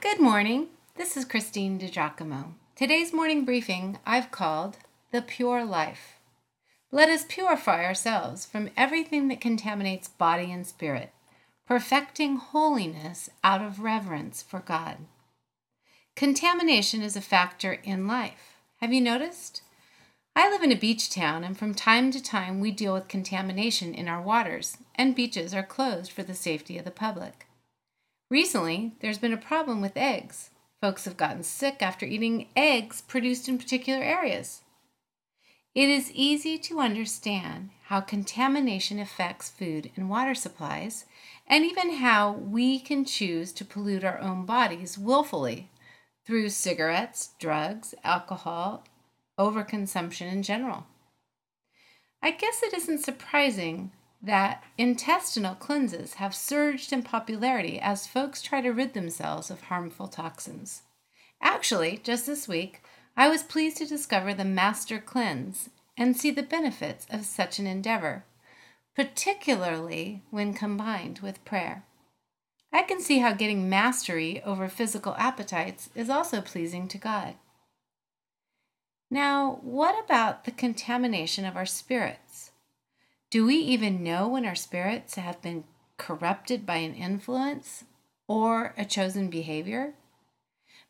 Good morning. This is Christine DiGiacomo. Today's morning briefing I've called The Pure Life. Let us purify ourselves from everything that contaminates body and spirit, perfecting holiness out of reverence for God. Contamination is a factor in life. Have you noticed? I live in a beach town, and from time to time we deal with contamination in our waters, and beaches are closed for the safety of the public. Recently, there's been a problem with eggs. Folks have gotten sick after eating eggs produced in particular areas. It is easy to understand how contamination affects food and water supplies, and even how we can choose to pollute our own bodies willfully through cigarettes, drugs, alcohol, overconsumption in general. I guess it isn't surprising that intestinal cleanses have surged in popularity as folks try to rid themselves of harmful toxins. Actually, just this week, I was pleased to discover the Master Cleanse and see the benefits of such an endeavor, particularly when combined with prayer. I can see how getting mastery over physical appetites is also pleasing to God. Now, what about the contamination of our spirits? Do we even know when our spirits have been corrupted by an influence or a chosen behavior?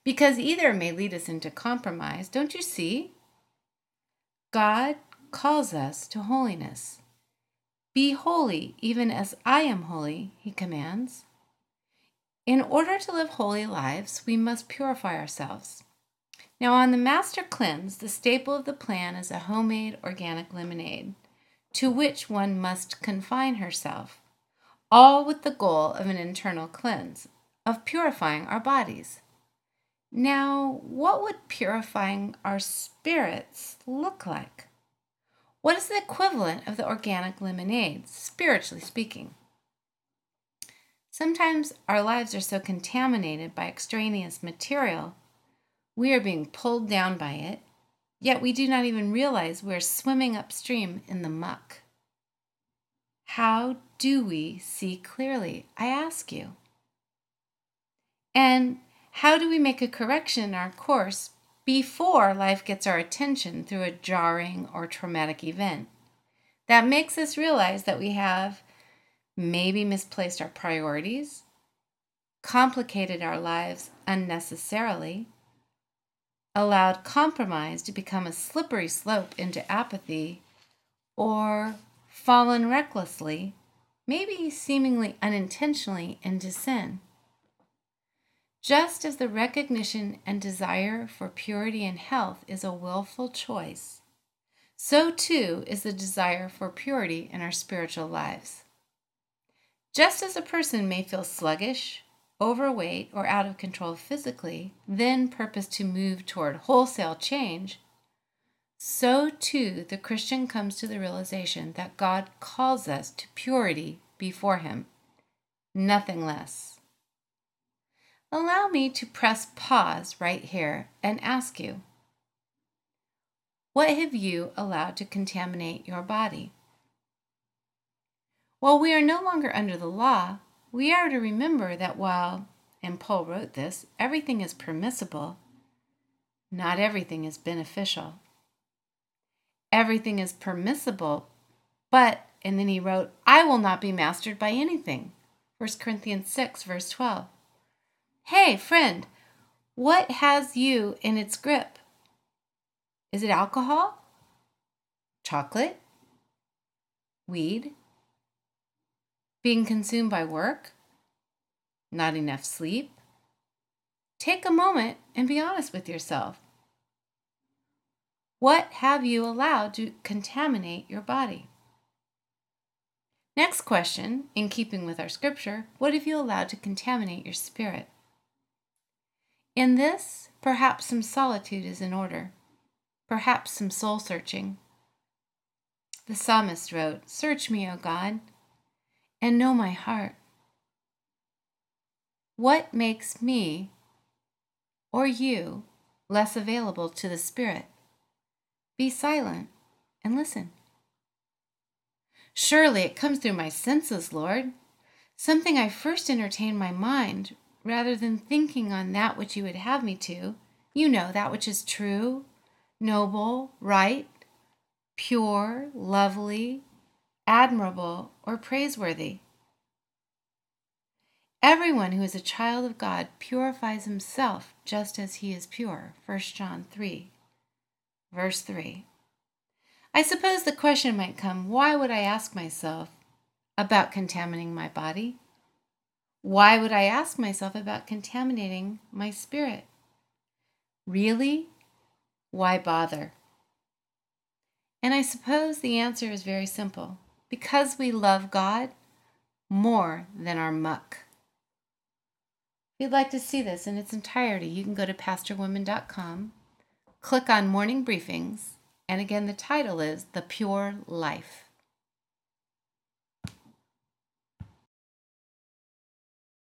Because either may lead us into compromise, don't you see? God calls us to holiness. Be holy, even as I am holy, he commands. In order to live holy lives, we must purify ourselves. Now, on the Master Cleanse, the staple of the plan is a homemade organic lemonade to which one must confine herself, all with the goal of an internal cleanse, of purifying our bodies. Now, what would purifying our spirits look like? What is the equivalent of the organic lemonade, spiritually speaking? Sometimes our lives are so contaminated by extraneous material, we are being pulled down by it, Yet we do not even realize we're swimming upstream in the muck. How do we see clearly? I ask you. And how do we make a correction in our course before life gets our attention through a jarring or traumatic event? That makes us realize that we have maybe misplaced our priorities, complicated our lives unnecessarily, allowed compromise to become a slippery slope into apathy, or fallen recklessly, maybe seemingly unintentionally, into sin. Just as the recognition and desire for purity and health is a willful choice, so too is the desire for purity in our spiritual lives. Just as a person may feel sluggish overweight, or out of control physically, then purpose to move toward wholesale change, so too the Christian comes to the realization that God calls us to purity before Him, nothing less. Allow me to press pause right here and ask you what have you allowed to contaminate your body? While we are no longer under the law, we are to remember that while, and Paul wrote this, everything is permissible, not everything is beneficial. Everything is permissible, but, and then he wrote, I will not be mastered by anything. 1 Corinthians 6, verse 12. Hey, friend, what has you in its grip? Is it alcohol? Chocolate? Weed? Being consumed by work? Not enough sleep? Take a moment and be honest with yourself. What have you allowed to contaminate your body? Next question, in keeping with our scripture, what have you allowed to contaminate your spirit? In this, perhaps some solitude is in order, perhaps some soul searching. The psalmist wrote, Search me, O God and know my heart. What makes me or you less available to the Spirit? Be silent and listen. Surely it comes through my senses, Lord. Something I first entertained my mind rather than thinking on that which you would have me to, you know, that which is true, noble, right, pure, lovely, admirable, or praiseworthy. Everyone who is a child of God purifies himself just as he is pure. 1 John 3, verse 3. I suppose the question might come why would I ask myself about contaminating my body? Why would I ask myself about contaminating my spirit? Really? Why bother? And I suppose the answer is very simple because we love God more than our muck. If you'd like to see this in its entirety, you can go to pastorwoman.com, click on Morning Briefings, and again, the title is The Pure Life.